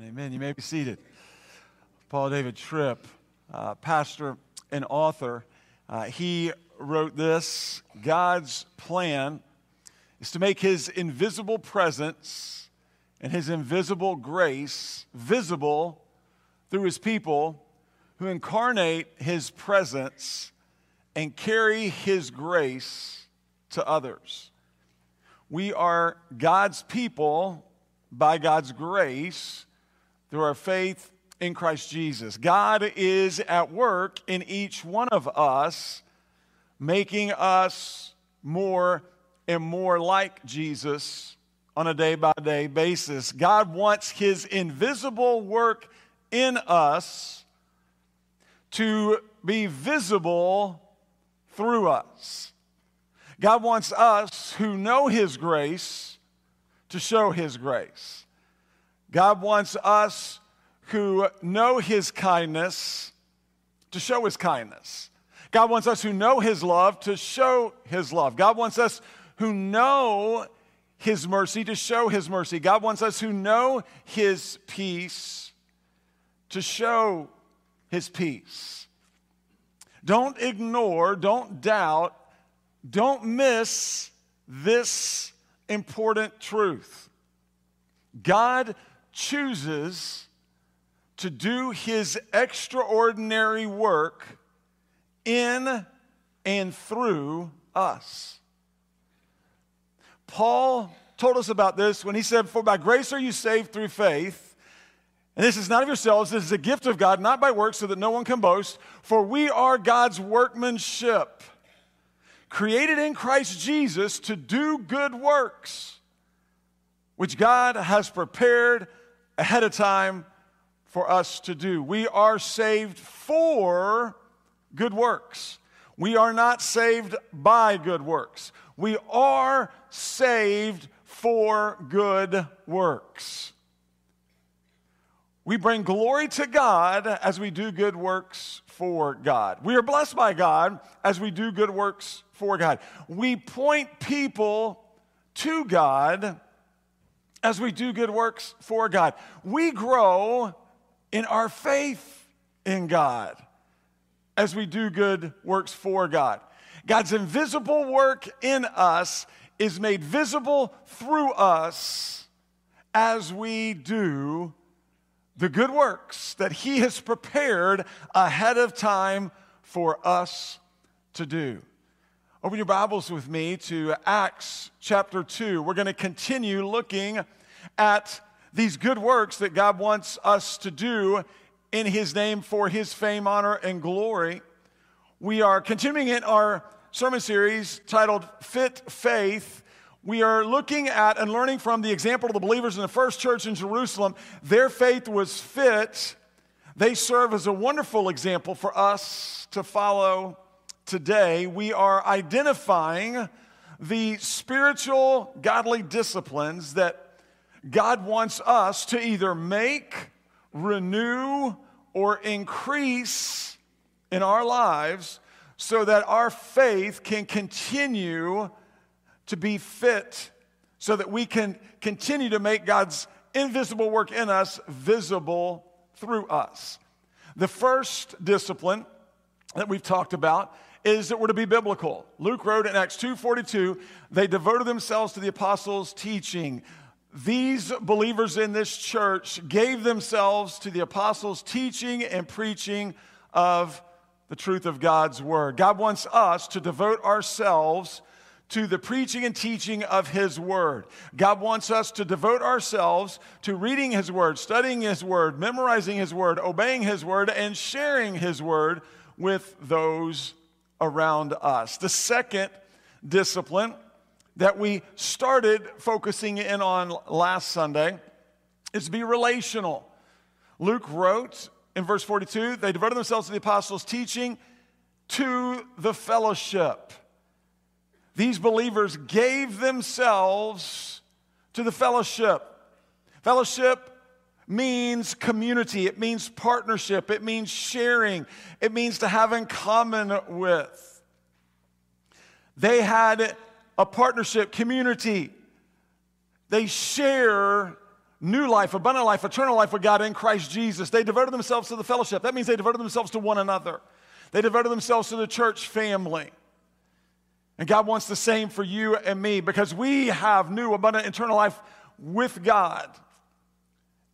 Amen. Amen. You may be seated. Paul David Tripp, uh, pastor and author, uh, he wrote this God's plan is to make his invisible presence and his invisible grace visible through his people who incarnate his presence and carry his grace to others. We are God's people by God's grace through our faith in Christ Jesus. God is at work in each one of us, making us more and more like Jesus on a day by day basis. God wants his invisible work in us to be visible through us. God wants us who know his grace to show his grace. God wants us who know his kindness to show his kindness. God wants us who know his love to show his love. God wants us who know his mercy to show his mercy. God wants us who know his peace to show his peace. Don't ignore, don't doubt, don't miss this important truth. God chooses to do his extraordinary work in and through us. Paul told us about this when he said, For by grace are you saved through faith. And this is not of yourselves, this is a gift of God, not by works, so that no one can boast. For we are God's workmanship created in Christ Jesus to do good works, which God has prepared ahead of time for us to do. We are saved for good works. We are not saved by good works. We are saved for good works. We bring glory to God as we do good works for God. We are blessed by God as we do good works for God. We point people to God as we do good works for God. We grow in our faith in God as we do good works for God. God's invisible work in us is made visible through us as we do the good works that He has prepared ahead of time for us to do. Open your Bibles with me to Acts chapter 2. We're going to continue looking at these good works that God wants us to do in His name for His fame, honor, and glory. We are continuing in our sermon series titled Fit Faith. We are looking at and learning from the example of the believers in the first church in Jerusalem. Their faith was fit. They serve as a wonderful example for us to follow today, we are identifying the spiritual, godly disciplines that God wants us to either make, renew, or increase in our lives so that our faith can continue to be fit, so that we can continue to make God's invisible work in us visible through us. The first discipline that we've talked about is that we're to be biblical. Luke wrote in Acts 2:42, they devoted themselves to the apostles' teaching. These believers in this church gave themselves to the apostles' teaching and preaching of the truth of God's word. God wants us to devote ourselves to the preaching and teaching of His Word. God wants us to devote ourselves to reading His Word, studying His Word, memorizing His Word, obeying His Word, and sharing His Word with those around us. The second discipline that we started focusing in on last Sunday is to be relational. Luke wrote in verse 42 they devoted themselves to the apostles' teaching, to the fellowship. These believers gave themselves to the fellowship. Fellowship means community, it means partnership, it means sharing, it means to have in common with. They had a partnership, community. They share new life, abundant life, eternal life with God in Christ Jesus. They devoted themselves to the fellowship. That means they devoted themselves to one another. They devoted themselves to the church family. And God wants the same for you and me because we have new, abundant, eternal life with God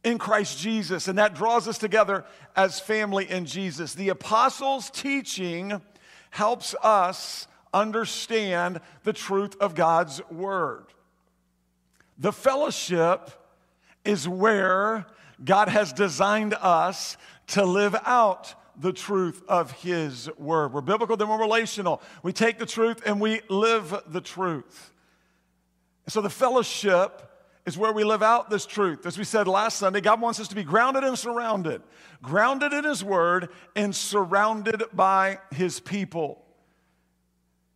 in Christ Jesus. And that draws us together as family in Jesus. The apostles' teaching helps us understand the truth of God's word. The fellowship is where God has designed us to live out the truth of His Word. We're biblical, then we're relational. We take the truth and we live the truth. So the fellowship is where we live out this truth. As we said last Sunday, God wants us to be grounded and surrounded, grounded in His Word and surrounded by His people.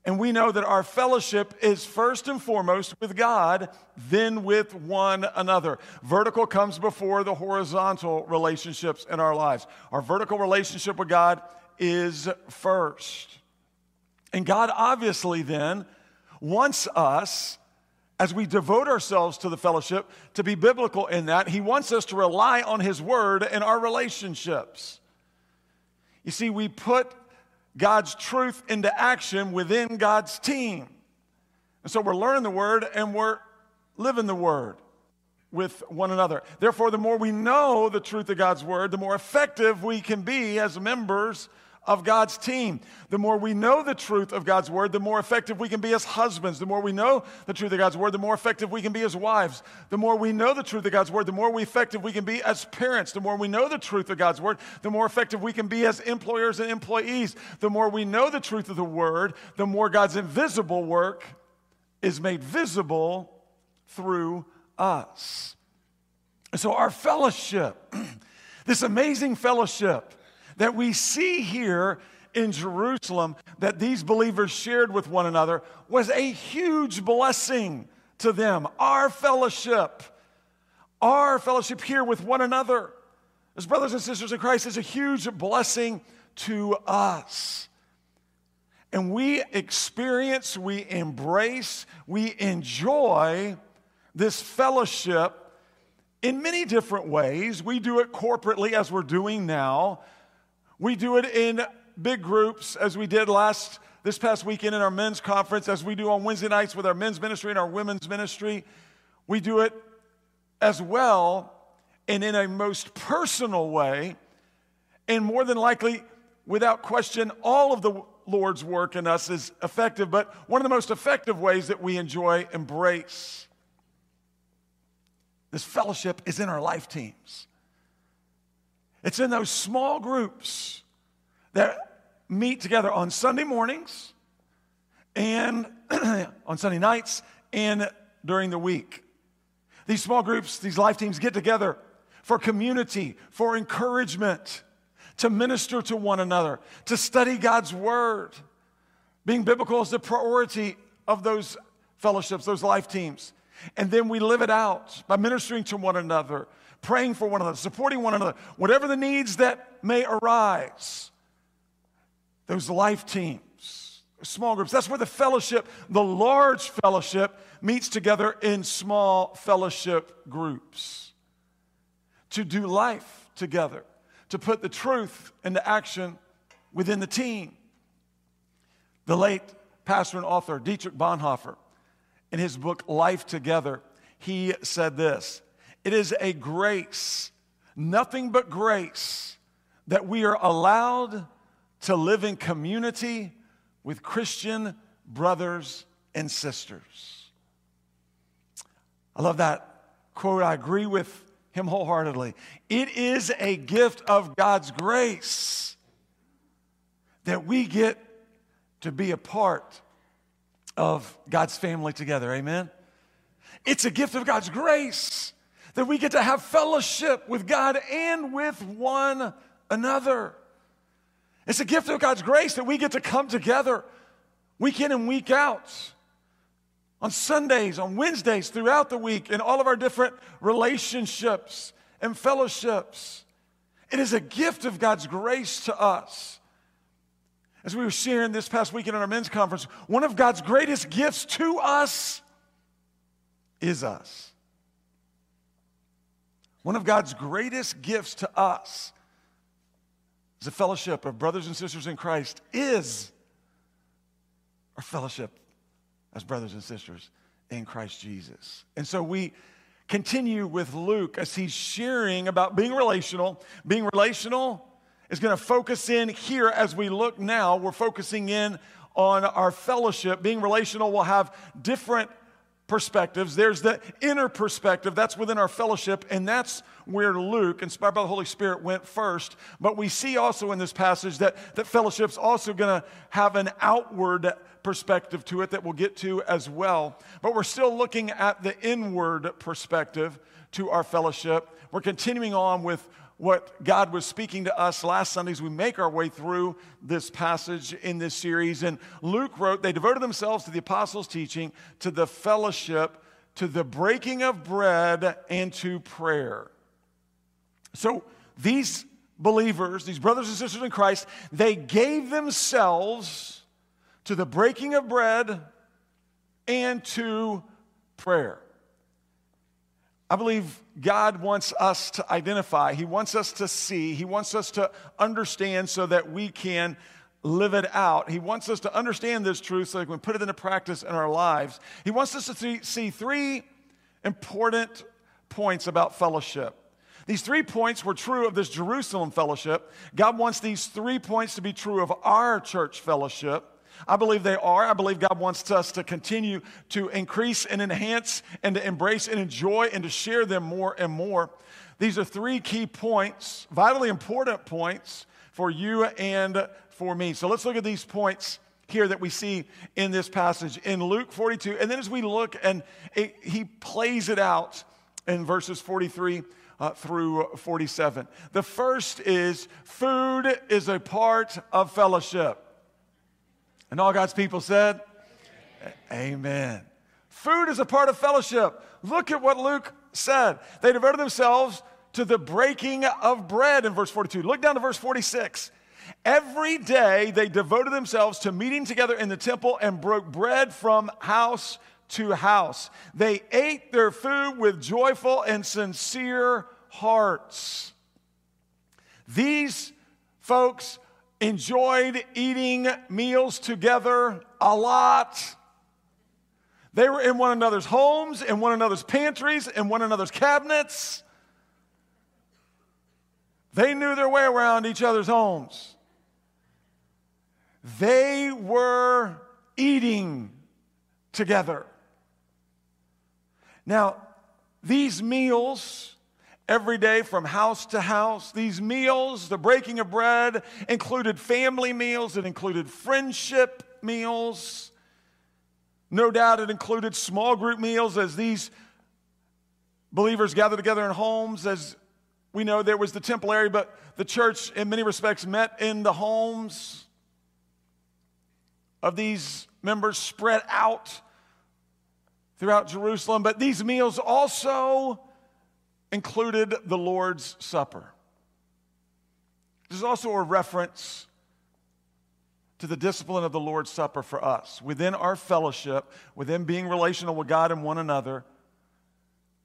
And we know that our fellowship is first and foremost with God, then with one another. Vertical comes before the horizontal relationships in our lives. Our vertical relationship with God is first. And God obviously then wants us, as we devote ourselves to the fellowship, to be biblical in that. He wants us to rely on His word in our relationships. You see, we put God's truth into action within God's team. And so we're learning the word and we're living the word with one another. Therefore, the more we know the truth of God's word, the more effective we can be as members of God's team. The more we know the truth of God's word, the more effective we can be as husbands. The more we know the truth of God's word, the more effective we can be as wives. The more we know the truth of God's word, the more we effective we can be as parents. The more we know the truth of God's word, the more effective we can be as employers and employees. The more we know the truth of the word, the more God's invisible work is made visible through us. And so our fellowship, this amazing fellowship, that we see here in Jerusalem that these believers shared with one another was a huge blessing to them. Our fellowship, our fellowship here with one another as brothers and sisters in Christ is a huge blessing to us. And we experience, we embrace, we enjoy this fellowship in many different ways. We do it corporately as we're doing now. We do it in big groups as we did last this past weekend in our men's conference, as we do on Wednesday nights with our men's ministry and our women's ministry. We do it as well and in a most personal way, and more than likely, without question, all of the Lord's work in us is effective, but one of the most effective ways that we enjoy, embrace this fellowship is in our life teams. It's in those small groups that meet together on Sunday mornings and on Sunday nights and during the week. These small groups, these life teams get together for community, for encouragement, to minister to one another, to study God's word. Being biblical is the priority of those fellowships, those life teams. And then we live it out by ministering to one another, praying for one another, supporting one another, whatever the needs that may arise. Those life teams, small groups, that's where the fellowship, the large fellowship, meets together in small fellowship groups to do life together, to put the truth into action within the team. The late pastor and author Dietrich Bonhoeffer, in his book Life Together, he said this it is a grace, nothing but grace, that we are allowed to live in community with Christian brothers and sisters. I love that quote. I agree with him wholeheartedly. It is a gift of God's grace that we get to be a part of God's family together. Amen? It's a gift of God's grace that we get to have fellowship with God and with one another. It's a gift of God's grace that we get to come together week in and week out on Sundays, on Wednesdays, throughout the week, in all of our different relationships and fellowships. It is a gift of God's grace to us. As we were sharing this past weekend in our men's conference, one of God's greatest gifts to us is us. One of God's greatest gifts to us as a fellowship of brothers and sisters in Christ is our fellowship as brothers and sisters in Christ Jesus. And so we continue with Luke as he's sharing about being relational. Being relational is going to focus in here as we look now. We're focusing in on our fellowship. Being relational will have different perspectives. There's the inner perspective, that's within our fellowship, and that's where Luke, inspired by the Holy Spirit, went first. But we see also in this passage that, that fellowship's also going to have an outward perspective to it that we'll get to as well. But we're still looking at the inward perspective to our fellowship. We're continuing on with what God was speaking to us last Sunday as we make our way through this passage in this series. And Luke wrote, they devoted themselves to the apostles' teaching, to the fellowship, to the breaking of bread, and to prayer. So these believers, these brothers and sisters in Christ, they gave themselves to the breaking of bread and to prayer. I believe God wants us to identify, He wants us to see, He wants us to understand so that we can live it out. He wants us to understand this truth so that we can put it into practice in our lives. He wants us to see three important points about fellowship. These three points were true of this Jerusalem fellowship. God wants these three points to be true of our church fellowship. I believe they are. I believe God wants us to continue to increase and enhance and to embrace and enjoy and to share them more and more. These are three key points, vitally important points for you and for me. So let's look at these points here that we see in this passage in Luke 42. And then as we look and it, he plays it out in verses 43 uh, through 47. The first is food is a part of fellowship. And all God's people said, Amen. Amen. Food is a part of fellowship. Look at what Luke said. They devoted themselves to the breaking of bread in verse 42. Look down to verse 46. Every day they devoted themselves to meeting together in the temple and broke bread from house to house. They ate their food with joyful and sincere hearts. These folks enjoyed eating meals together a lot. They were in one another's homes, in one another's pantries, in one another's cabinets. They knew their way around each other's homes. They were eating together. Now, these meals every day from house to house. These meals, the breaking of bread, included family meals, it included friendship meals. No doubt it included small group meals as these believers gathered together in homes. As we know, there was the temple area, but the church, in many respects, met in the homes of these members spread out throughout Jerusalem. But these meals also included the Lord's Supper. There's also a reference to the discipline of the Lord's Supper for us. Within our fellowship, within being relational with God and one another,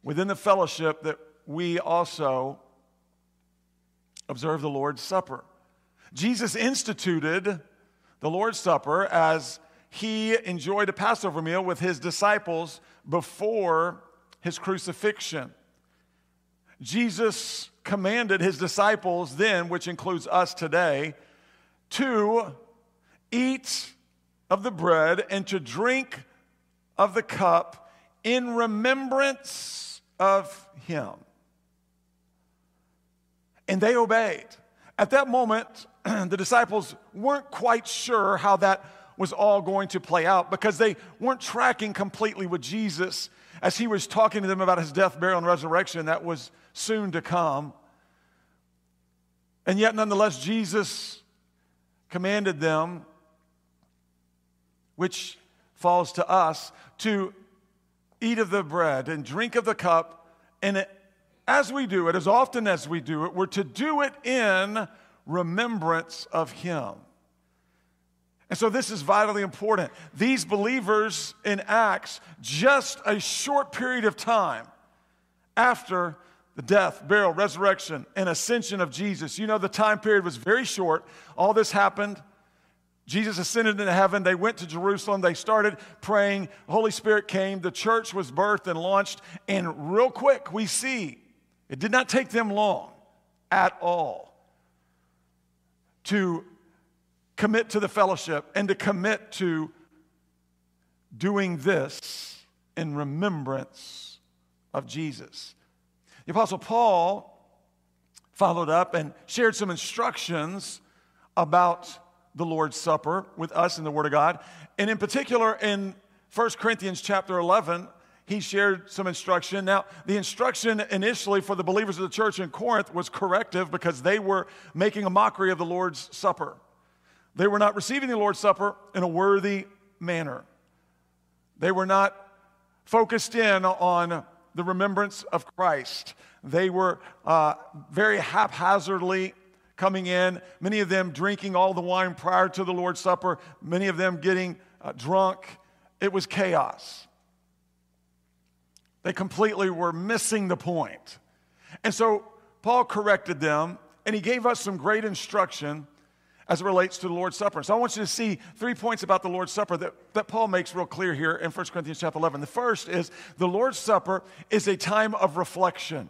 within the fellowship that we also observe the Lord's Supper. Jesus instituted the Lord's Supper as he enjoyed a Passover meal with his disciples before his crucifixion. Jesus commanded his disciples then, which includes us today, to eat of the bread and to drink of the cup in remembrance of him. And they obeyed. At that moment, the disciples weren't quite sure how that was all going to play out because they weren't tracking completely with Jesus as he was talking to them about his death, burial, and resurrection. That was soon to come. And yet, nonetheless, Jesus commanded them, which falls to us, to eat of the bread and drink of the cup. And it, as we do it, as often as we do it, we're to do it in remembrance of Him. And so this is vitally important. These believers in Acts, just a short period of time after the death, burial, resurrection, and ascension of Jesus. You know, the time period was very short. All this happened. Jesus ascended into heaven. They went to Jerusalem. They started praying. The Holy Spirit came. The church was birthed and launched. And real quick, we see it did not take them long at all to commit to the fellowship and to commit to doing this in remembrance of Jesus. The Apostle Paul followed up and shared some instructions about the Lord's Supper with us in the Word of God. And in particular, in 1 Corinthians chapter 11, he shared some instruction. Now, the instruction initially for the believers of the church in Corinth was corrective because they were making a mockery of the Lord's Supper. They were not receiving the Lord's Supper in a worthy manner. They were not focused in on the remembrance of Christ. They were uh, very haphazardly coming in, many of them drinking all the wine prior to the Lord's Supper, many of them getting uh, drunk. It was chaos. They completely were missing the point. And so Paul corrected them and he gave us some great instruction as it relates to the Lord's Supper. So I want you to see three points about the Lord's Supper that, that Paul makes real clear here in 1 Corinthians chapter 11. The first is the Lord's Supper is a time of reflection.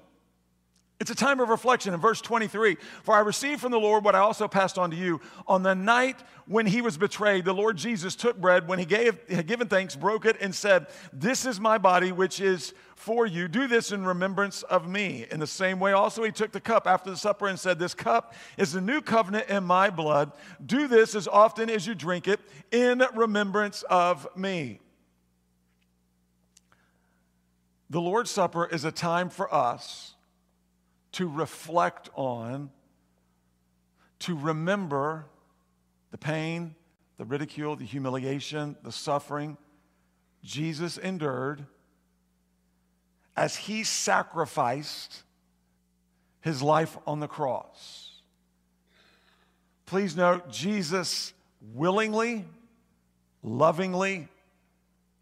It's a time of reflection. In verse 23, for I received from the Lord what I also passed on to you. On the night when he was betrayed, the Lord Jesus took bread. When he gave, had given thanks, broke it, and said, This is my body, which is for you. Do this in remembrance of me. In the same way, also, he took the cup after the supper and said, This cup is the new covenant in my blood. Do this as often as you drink it in remembrance of me. The Lord's Supper is a time for us to reflect on, to remember the pain, the ridicule, the humiliation, the suffering Jesus endured as he sacrificed his life on the cross. Please note, Jesus willingly, lovingly,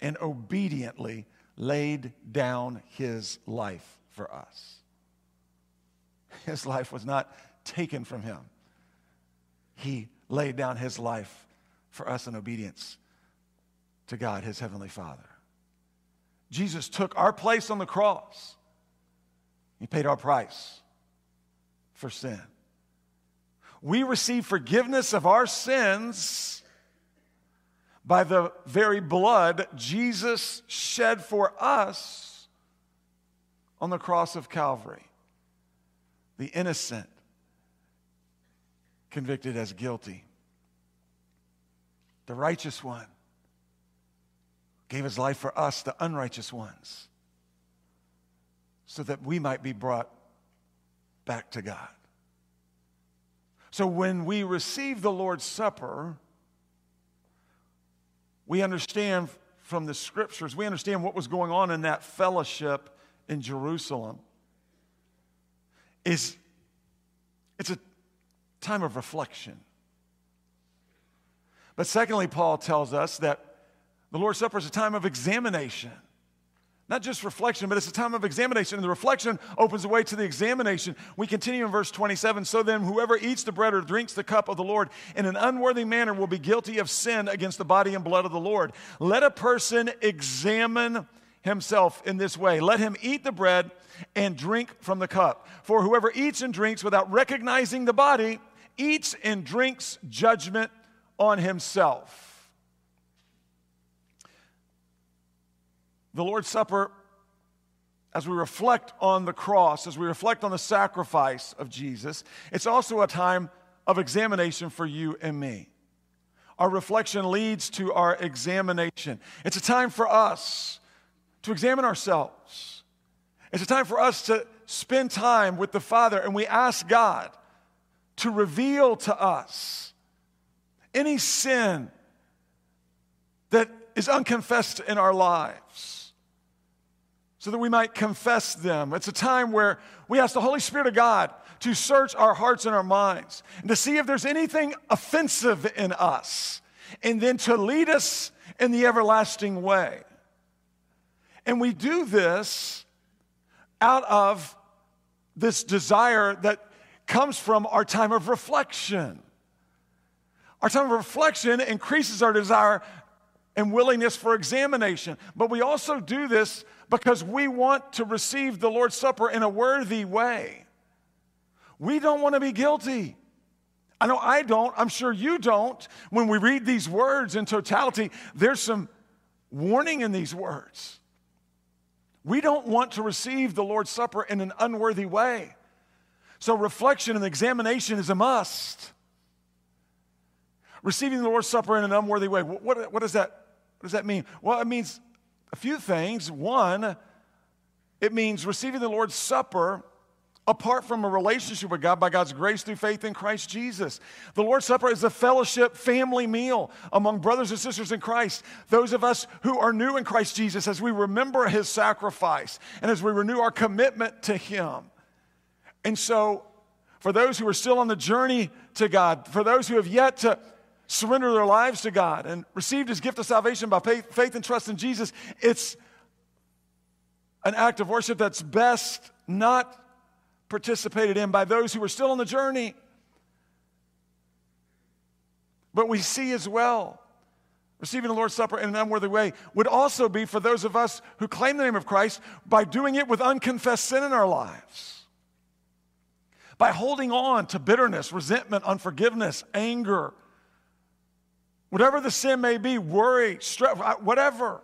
and obediently laid down his life for us. His life was not taken from him. He laid down his life for us in obedience to God, his heavenly Father. Jesus took our place on the cross. He paid our price for sin. We receive forgiveness of our sins by the very blood Jesus shed for us on the cross of Calvary the innocent convicted as guilty. The righteous one gave his life for us, the unrighteous ones, so that we might be brought back to God. So when we receive the Lord's Supper, we understand from the scriptures, we understand what was going on in that fellowship in Jerusalem is it's a time of reflection. But secondly, Paul tells us that the Lord's Supper is a time of examination. Not just reflection, but it's a time of examination. And the reflection opens the way to the examination. We continue in verse 27 So then, whoever eats the bread or drinks the cup of the Lord in an unworthy manner will be guilty of sin against the body and blood of the Lord. Let a person examine himself in this way. Let him eat the bread and drink from the cup. For whoever eats and drinks without recognizing the body eats and drinks judgment on himself. The Lord's Supper, as we reflect on the cross, as we reflect on the sacrifice of Jesus, it's also a time of examination for you and me. Our reflection leads to our examination. It's a time for us to examine ourselves. It's a time for us to spend time with the Father and we ask God to reveal to us any sin that is unconfessed in our lives so that we might confess them. It's a time where we ask the Holy Spirit of God to search our hearts and our minds and to see if there's anything offensive in us and then to lead us in the everlasting way. And we do this out of this desire that comes from our time of reflection. Our time of reflection increases our desire and willingness for examination. But we also do this because we want to receive the Lord's Supper in a worthy way. We don't want to be guilty. I know I don't. I'm sure you don't. When we read these words in totality, there's some warning in these words. We don't want to receive the Lord's Supper in an unworthy way. So, reflection and examination is a must. Receiving the Lord's Supper in an unworthy way, what, what, does, that, what does that mean? Well, it means a few things. One, it means receiving the Lord's Supper apart from a relationship with God by God's grace through faith in Christ Jesus. The Lord's Supper is a fellowship family meal among brothers and sisters in Christ. Those of us who are new in Christ Jesus, as we remember his sacrifice and as we renew our commitment to him. And so, for those who are still on the journey to God, for those who have yet to surrender their lives to God and received his gift of salvation by faith, faith and trust in Jesus, it's an act of worship that's best not participated in by those who are still on the journey. But we see as well, receiving the Lord's Supper in an unworthy way would also be for those of us who claim the name of Christ by doing it with unconfessed sin in our lives. By holding on to bitterness, resentment, unforgiveness, anger, whatever the sin may be, worry, stress, whatever.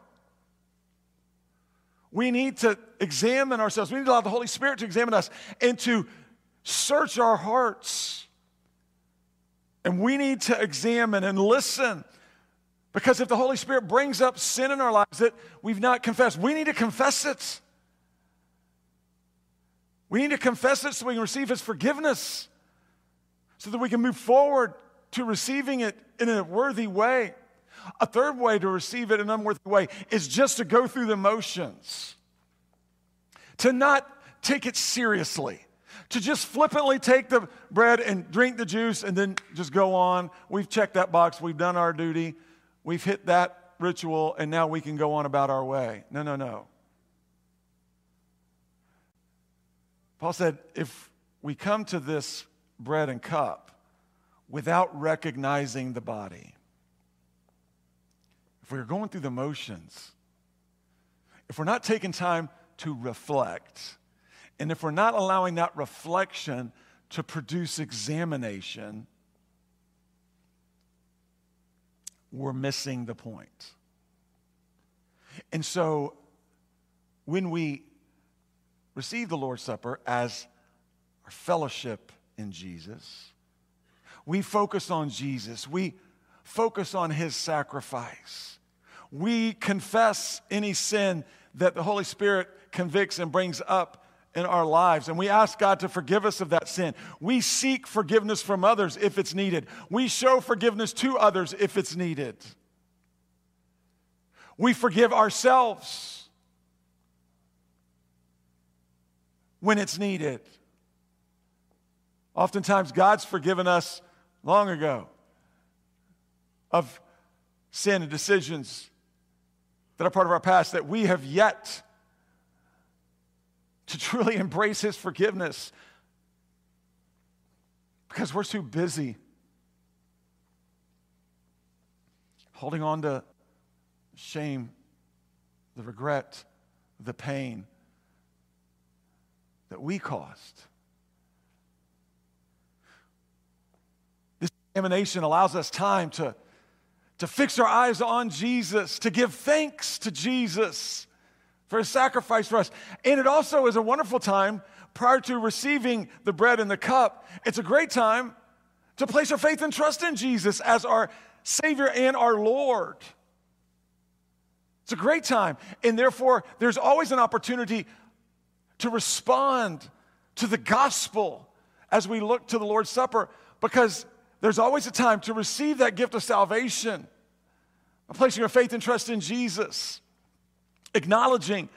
We need to examine ourselves. We need to allow the Holy Spirit to examine us and to search our hearts. And we need to examine and listen. Because if the Holy Spirit brings up sin in our lives that we've not confessed, we need to confess it. We need to confess it so we can receive His forgiveness, so that we can move forward to receiving it in a worthy way. A third way to receive it in an unworthy way is just to go through the motions, to not take it seriously, to just flippantly take the bread and drink the juice and then just go on. We've checked that box, we've done our duty, we've hit that ritual, and now we can go on about our way. No, no, no. Paul said, if we come to this bread and cup without recognizing the body, if we're going through the motions, if we're not taking time to reflect, and if we're not allowing that reflection to produce examination, we're missing the point. And so when we receive the Lord's Supper as our fellowship in Jesus, we focus on Jesus. We focus on his sacrifice we confess any sin that the Holy Spirit convicts and brings up in our lives. And we ask God to forgive us of that sin. We seek forgiveness from others if it's needed. We show forgiveness to others if it's needed. We forgive ourselves when it's needed. Oftentimes, God's forgiven us long ago of sin and decisions that are part of our past that we have yet to truly embrace His forgiveness because we're too busy holding on to shame, the regret, the pain that we caused. This examination allows us time to to fix our eyes on Jesus, to give thanks to Jesus for his sacrifice for us. And it also is a wonderful time prior to receiving the bread and the cup. It's a great time to place our faith and trust in Jesus as our Savior and our Lord. It's a great time. And therefore, there's always an opportunity to respond to the gospel as we look to the Lord's Supper because there's always a time to receive that gift of salvation, a placing your faith and trust in Jesus, acknowledging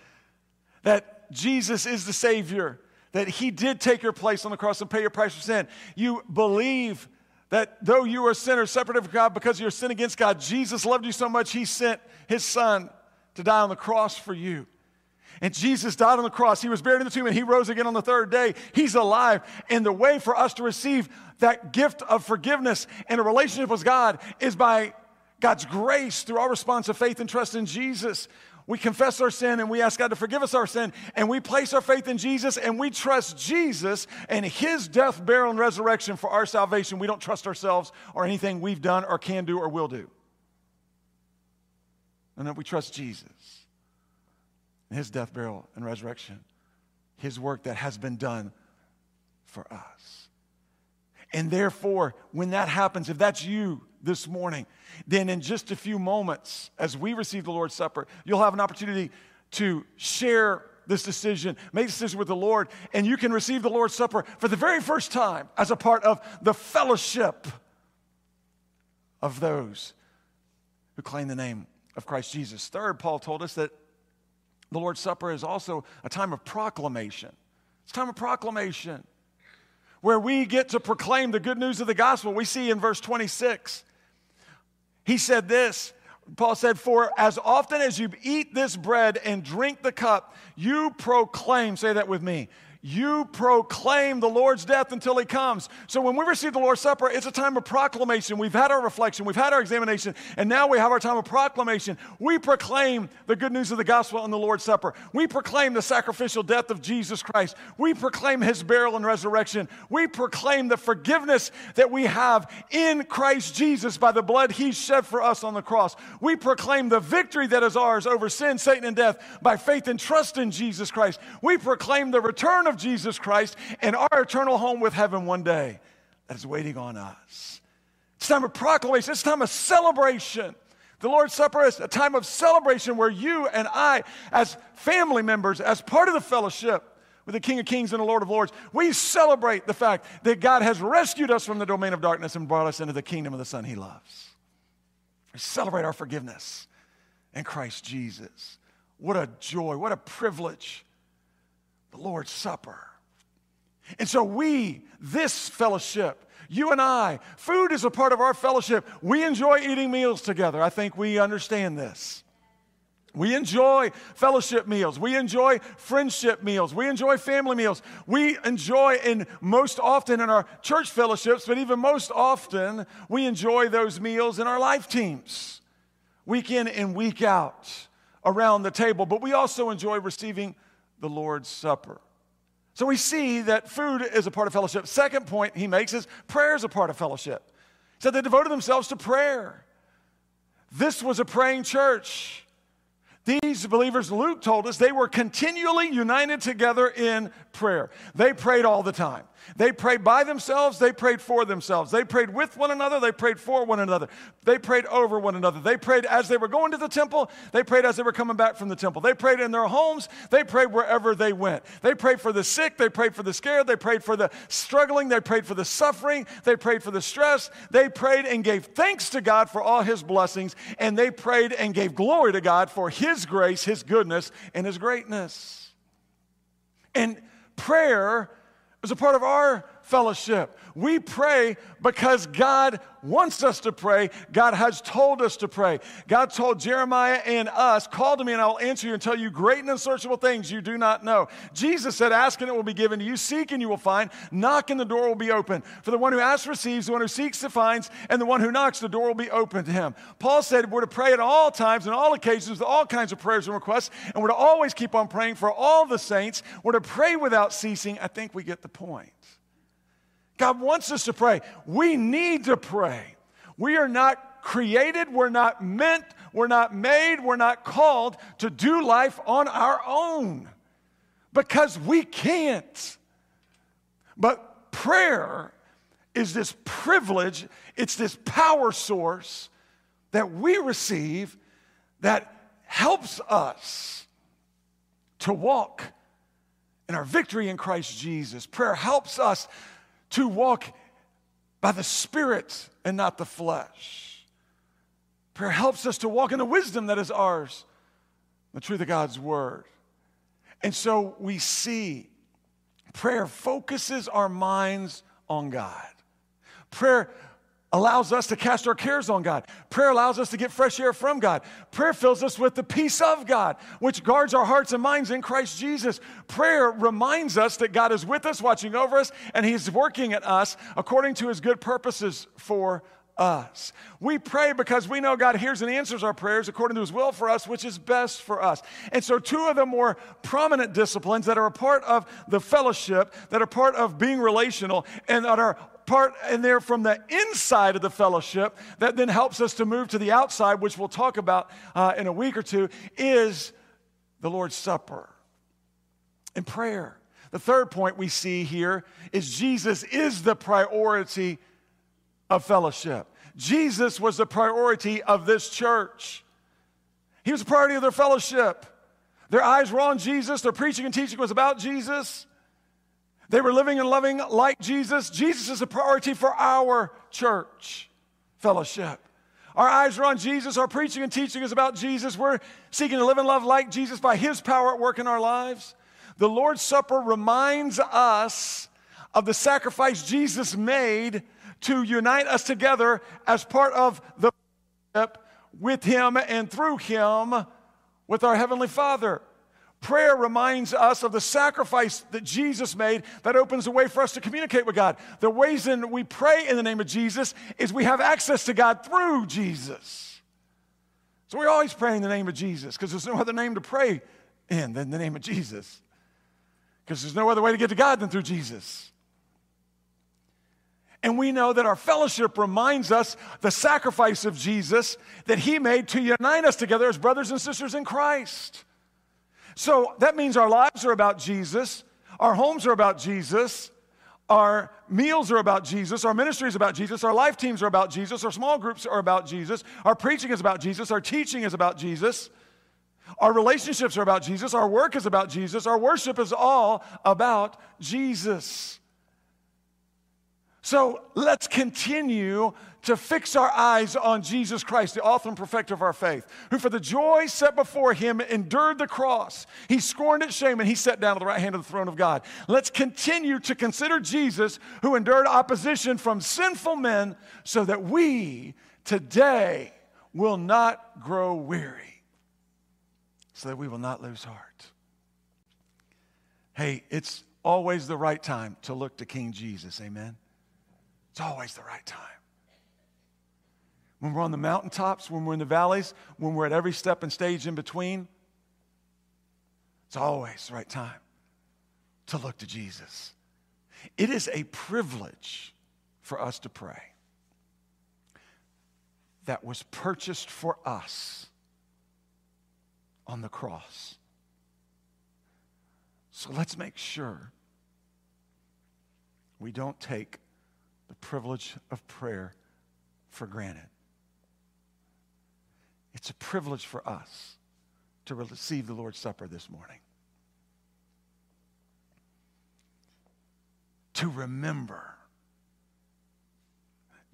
that Jesus is the Savior, that He did take your place on the cross and pay your price for sin. You believe that though you are a sinner, separated from God because of your sin against God, Jesus loved you so much, He sent His Son to die on the cross for you. And Jesus died on the cross. He was buried in the tomb and he rose again on the third day. He's alive. And the way for us to receive that gift of forgiveness and a relationship with God is by God's grace through our response of faith and trust in Jesus. We confess our sin and we ask God to forgive us our sin, and we place our faith in Jesus and we trust Jesus and His death, burial, and resurrection for our salvation. We don't trust ourselves or anything we've done or can do or will do. And that we trust Jesus and His death, burial, and resurrection, His work that has been done for us. And therefore, when that happens, if that's you this morning, then in just a few moments, as we receive the Lord's Supper, you'll have an opportunity to share this decision, make this decision with the Lord, and you can receive the Lord's Supper for the very first time as a part of the fellowship of those who claim the name of Christ Jesus. Third, Paul told us that the Lord's Supper is also a time of proclamation. It's a time of proclamation where we get to proclaim the good news of the gospel. We see in verse 26 he said this. Paul said, For as often as you eat this bread and drink the cup, you proclaim, say that with me, you proclaim the Lord's death until he comes. So when we receive the Lord's Supper, it's a time of proclamation. We've had our reflection, we've had our examination, and now we have our time of proclamation. We proclaim the good news of the gospel in the Lord's Supper. We proclaim the sacrificial death of Jesus Christ. We proclaim his burial and resurrection. We proclaim the forgiveness that we have in Christ Jesus by the blood he shed for us on the cross. We proclaim the victory that is ours over sin, Satan, and death by faith and trust in Jesus Christ. We proclaim the return of of Jesus Christ and our eternal home with heaven one day that is waiting on us. It's time of proclamation, it's time of celebration. The Lord's Supper is a time of celebration where you and I, as family members, as part of the fellowship with the King of Kings and the Lord of Lords, we celebrate the fact that God has rescued us from the domain of darkness and brought us into the kingdom of the Son He loves. We celebrate our forgiveness in Christ Jesus. What a joy, what a privilege the Lord's Supper. And so, we, this fellowship, you and I, food is a part of our fellowship. We enjoy eating meals together. I think we understand this. We enjoy fellowship meals. We enjoy friendship meals. We enjoy family meals. We enjoy, and most often in our church fellowships, but even most often, we enjoy those meals in our life teams, week in and week out around the table. But we also enjoy receiving the Lord's Supper. So we see that food is a part of fellowship. Second point he makes is prayer is a part of fellowship. He said they devoted themselves to prayer. This was a praying church. These believers, Luke told us, they were continually united together in prayer. They prayed all the time. They prayed by themselves, they prayed for themselves. They prayed with one another, they prayed for one another. They prayed over one another. They prayed as they were going to the temple, they prayed as they were coming back from the temple. They prayed in their homes, they prayed wherever they went. They prayed for the sick, they prayed for the scared, they prayed for the struggling, they prayed for the suffering, they prayed for the stress. They prayed and gave thanks to God for all his blessings, and they prayed and gave glory to God for his grace, his goodness, and his greatness. And prayer is a part of our fellowship. We pray because God wants us to pray. God has told us to pray. God told Jeremiah and us, Call to me and I will answer you and tell you great and unsearchable things you do not know. Jesus said, Ask and it will be given to you, seek and you will find, knock and the door will be open. For the one who asks receives, the one who seeks finds, and the one who knocks, the door will be open to him. Paul said, We're to pray at all times and all occasions with all kinds of prayers and requests, and we're to always keep on praying for all the saints. We're to pray without ceasing. I think we get the point. God wants us to pray. We need to pray. We are not created, we're not meant, we're not made, we're not called to do life on our own because we can't. But prayer is this privilege, it's this power source that we receive that helps us to walk in our victory in Christ Jesus. Prayer helps us to walk by the Spirit and not the flesh. Prayer helps us to walk in the wisdom that is ours, the truth of God's Word. And so we see prayer focuses our minds on God. Prayer allows us to cast our cares on God. Prayer allows us to get fresh air from God. Prayer fills us with the peace of God, which guards our hearts and minds in Christ Jesus. Prayer reminds us that God is with us, watching over us, and He's working at us according to His good purposes for us. We pray because we know God hears and answers our prayers according to his will for us, which is best for us. And so, two of the more prominent disciplines that are a part of the fellowship, that are part of being relational, and that are part and they're from the inside of the fellowship that then helps us to move to the outside, which we'll talk about uh, in a week or two, is the Lord's Supper and prayer. The third point we see here is Jesus is the priority of fellowship. Jesus was the priority of this church. He was the priority of their fellowship. Their eyes were on Jesus, their preaching and teaching was about Jesus. They were living and loving like Jesus. Jesus is a priority for our church fellowship. Our eyes are on Jesus. Our preaching and teaching is about Jesus. We're seeking to live and love like Jesus by His power at work in our lives. The Lord's Supper reminds us of the sacrifice Jesus made to unite us together as part of the with Him and through Him with our Heavenly Father. Prayer reminds us of the sacrifice that Jesus made that opens the way for us to communicate with God. The ways in we pray in the name of Jesus is we have access to God through Jesus. So we're always pray in the name of Jesus because there's no other name to pray in than the name of Jesus. Because there's no other way to get to God than through Jesus. And we know that our fellowship reminds us the sacrifice of Jesus that he made to unite us together as brothers and sisters in Christ. So that means our lives are about Jesus, our homes are about Jesus, our meals are about Jesus, our ministry is about Jesus, our life teams are about Jesus, our small groups are about Jesus, our preaching is about Jesus, our teaching is about Jesus. Our relationships are about Jesus. Our work is about Jesus. Our worship is all about Jesus. So let's continue to fix our eyes on Jesus Christ, the author and perfecter of our faith, who for the joy set before him endured the cross. He scorned its shame and he sat down at the right hand of the throne of God. Let's continue to consider Jesus, who endured opposition from sinful men, so that we today will not grow weary, so that we will not lose heart. Hey, it's always the right time to look to King Jesus. Amen. It's always the right time. When we're on the mountaintops, when we're in the valleys, when we're at every step and stage in between, it's always the right time to look to Jesus. It is a privilege for us to pray that was purchased for us on the cross. So let's make sure we don't take the privilege of prayer for granted. It's a privilege for us to receive the Lord's Supper this morning. To remember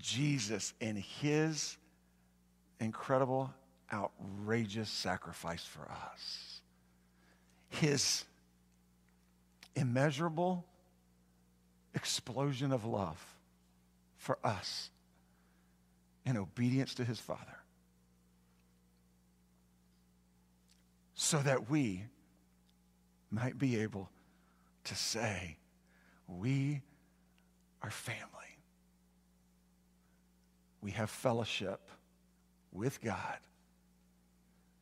Jesus in his incredible, outrageous sacrifice for us. His immeasurable explosion of love for us in obedience to his Father. So that we might be able to say, We are family. We have fellowship with God,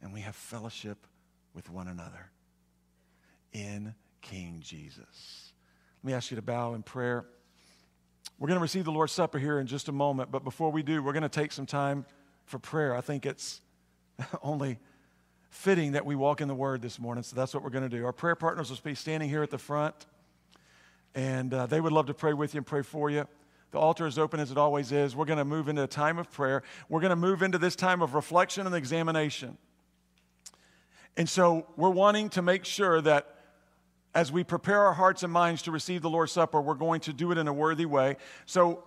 and we have fellowship with one another in King Jesus. Let me ask you to bow in prayer. We're going to receive the Lord's Supper here in just a moment, but before we do, we're going to take some time for prayer. I think it's only fitting that we walk in the Word this morning, so that's what we're going to do. Our prayer partners will be standing here at the front, and uh, they would love to pray with you and pray for you. The altar is open as it always is. We're going to move into a time of prayer. We're going to move into this time of reflection and examination. And so we're wanting to make sure that as we prepare our hearts and minds to receive the Lord's Supper, we're going to do it in a worthy way. So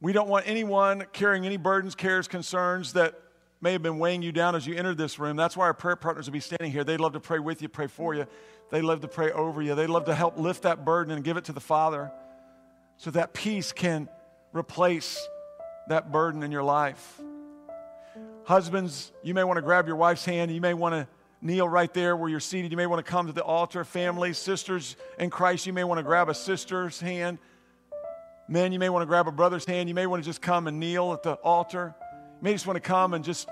we don't want anyone carrying any burdens, cares, concerns that may have been weighing you down as you entered this room. That's why our prayer partners will be standing here. They'd love to pray with you, pray for you. They love to pray over you. They'd love to help lift that burden and give it to the Father so that peace can replace that burden in your life. Husbands, you may want to grab your wife's hand. You may want to kneel right there where you're seated. You may want to come to the altar. Families, sisters in Christ, you may want to grab a sister's hand. Men, you may want to grab a brother's hand. You may want to just come and kneel at the altar. You may just want to come and just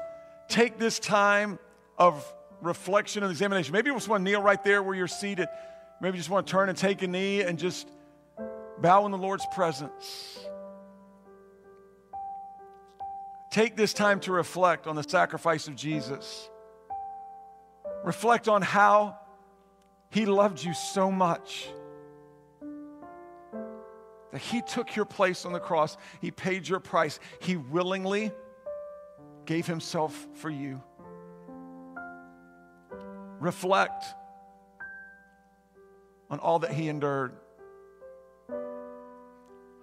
take this time of reflection and examination. Maybe you just want to kneel right there where you're seated. Maybe you just want to turn and take a knee and just bow in the Lord's presence. Take this time to reflect on the sacrifice of Jesus. Reflect on how he loved you so much that he took your place on the cross. He paid your price. He willingly gave himself for you. Reflect on all that he endured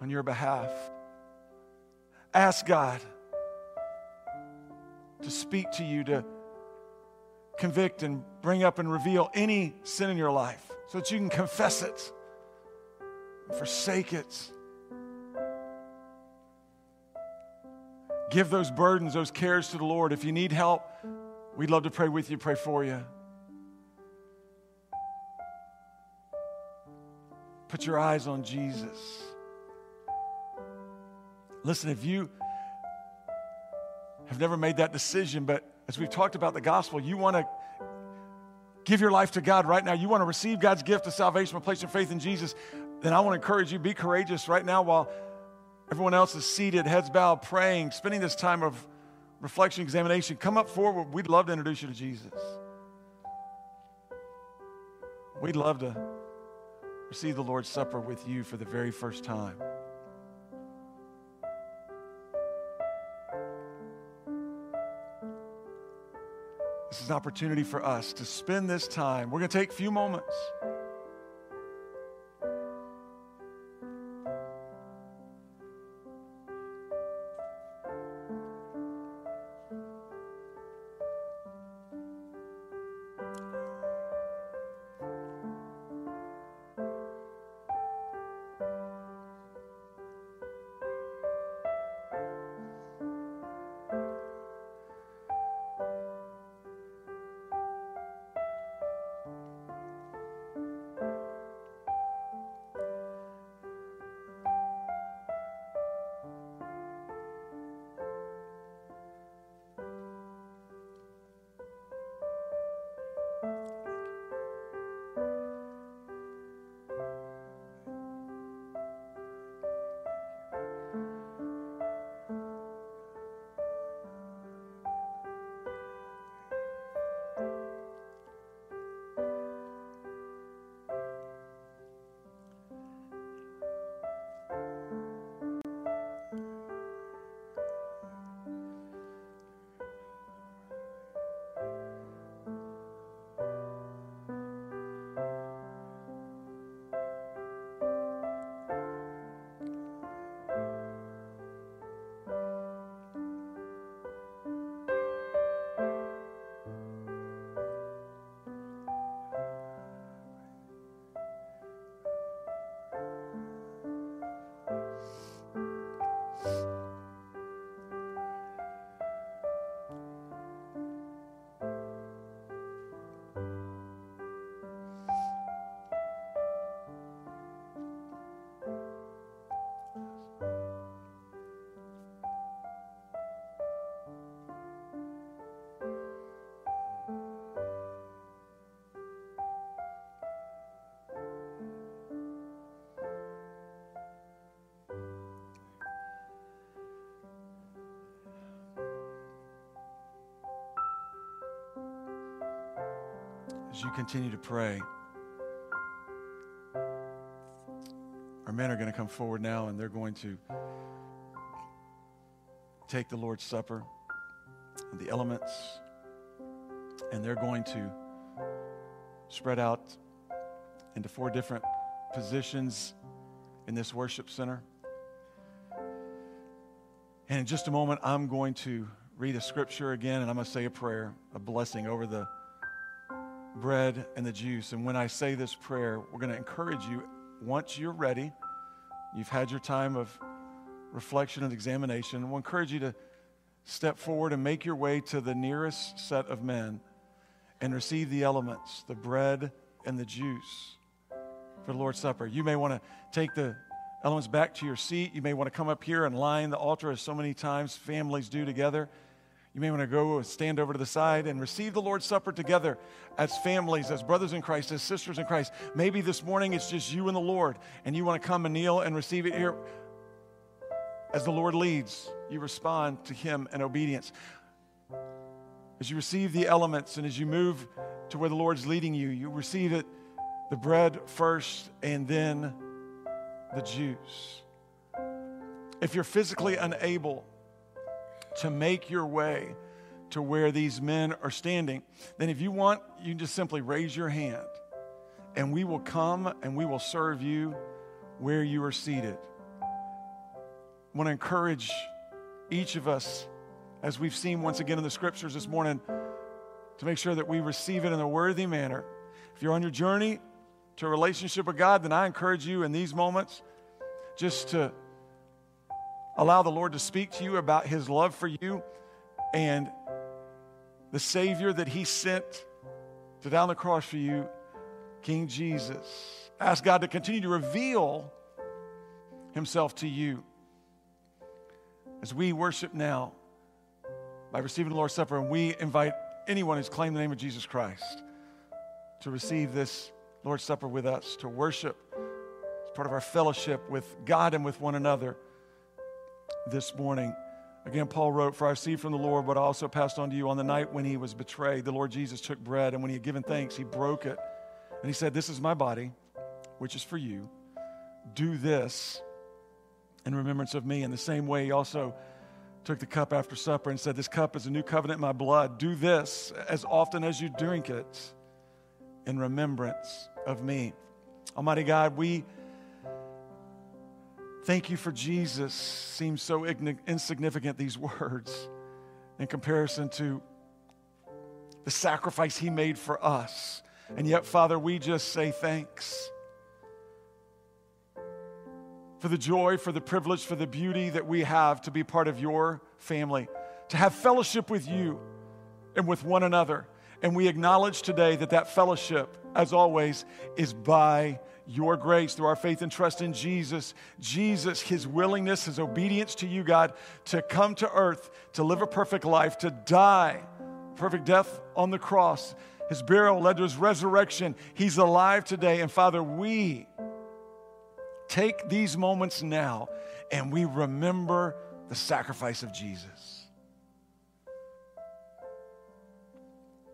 on your behalf. Ask God to speak to you, to convict and bring up and reveal any sin in your life so that you can confess it and forsake it. Give those burdens, those cares to the Lord. If you need help, we'd love to pray with you, pray for you. Put your eyes on Jesus. Listen, if you have never made that decision, but as we've talked about the gospel, you want to give your life to God right now, you want to receive God's gift of salvation by placing faith in Jesus, then I want to encourage you, be courageous right now while everyone else is seated, heads bowed, praying, spending this time of reflection, examination. Come up forward. We'd love to introduce you to Jesus. We'd love to receive the Lord's Supper with you for the very first time. This is an opportunity for us to spend this time. We're going to take a few moments. As you continue to pray, our men are going to come forward now and they're going to take the Lord's Supper, the elements, and they're going to spread out into four different positions in this worship center. And in just a moment, I'm going to read a scripture again and I'm going to say a prayer, a blessing over the bread and the juice. And when I say this prayer, we're going to encourage you once you're ready, you've had your time of reflection and examination. We'll encourage you to step forward and make your way to the nearest set of men and receive the elements, the bread and the juice for the Lord's Supper. You may want to take the elements back to your seat. You may want to come up here and line the altar as so many times families do together. You may want to go and stand over to the side and receive the Lord's Supper together as families, as brothers in Christ, as sisters in Christ. Maybe this morning it's just you and the Lord, and you want to come and kneel and receive it here. As the Lord leads, you respond to Him in obedience. As you receive the elements and as you move to where the Lord's leading you, you receive it, the bread first and then the juice. If you're physically unable to make your way to where these men are standing, then if you want, you can just simply raise your hand and we will come and we will serve you where you are seated. I want to encourage each of us, as we've seen once again in the scriptures this morning, to make sure that we receive it in a worthy manner. If you're on your journey to a relationship with God, then I encourage you in these moments just to allow the Lord to speak to you about his love for you and the Savior that he sent to down the cross for you, King Jesus. Ask God to continue to reveal himself to you as we worship now by receiving the Lord's Supper, and we invite anyone who's claimed the name of Jesus Christ to receive this Lord's Supper with us, to worship as part of our fellowship with God and with one another this morning. Again, Paul wrote, For I received from the Lord what I also passed on to you on the night when he was betrayed. The Lord Jesus took bread, and when he had given thanks, he broke it. And he said, This is my body, which is for you. Do this in remembrance of me. In the same way, he also took the cup after supper and said, This cup is a new covenant in my blood. Do this as often as you drink it in remembrance of me. Almighty God, we thank you for Jesus. Seems so insignificant, these words, in comparison to the sacrifice he made for us. And yet, Father, we just say thanks for the joy, for the privilege, for the beauty that we have to be part of your family, to have fellowship with you and with one another. And we acknowledge today that that fellowship, as always, is by your grace through our faith and trust in Jesus. Jesus, his willingness, his obedience to you, God, to come to earth, to live a perfect life, to die, perfect death on the cross. His burial led to his resurrection. He's alive today. And Father, we take these moments now and we remember the sacrifice of Jesus.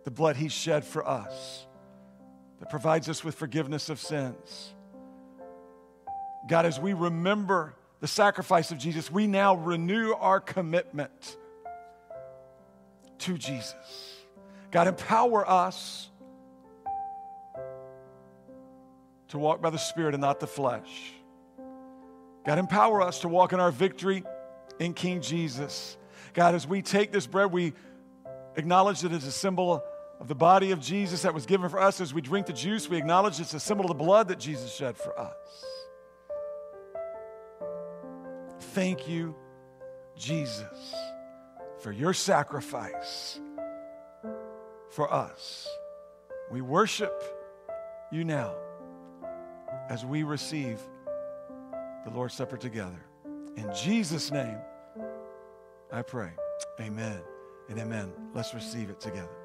The blood he shed for us that provides us with forgiveness of sins. God, as we remember the sacrifice of Jesus, we now renew our commitment to Jesus. God, empower us to walk by the Spirit and not the flesh. God, empower us to walk in our victory in King Jesus. God, as we take this bread, we acknowledge that it's a symbol of the body of Jesus that was given for us. As we drink the juice, we acknowledge it's a symbol of the blood that Jesus shed for us. Thank you, Jesus, for your sacrifice for us. We worship you now as we receive the Lord's Supper together. In Jesus' name, I pray. Amen and amen. Let's receive it together.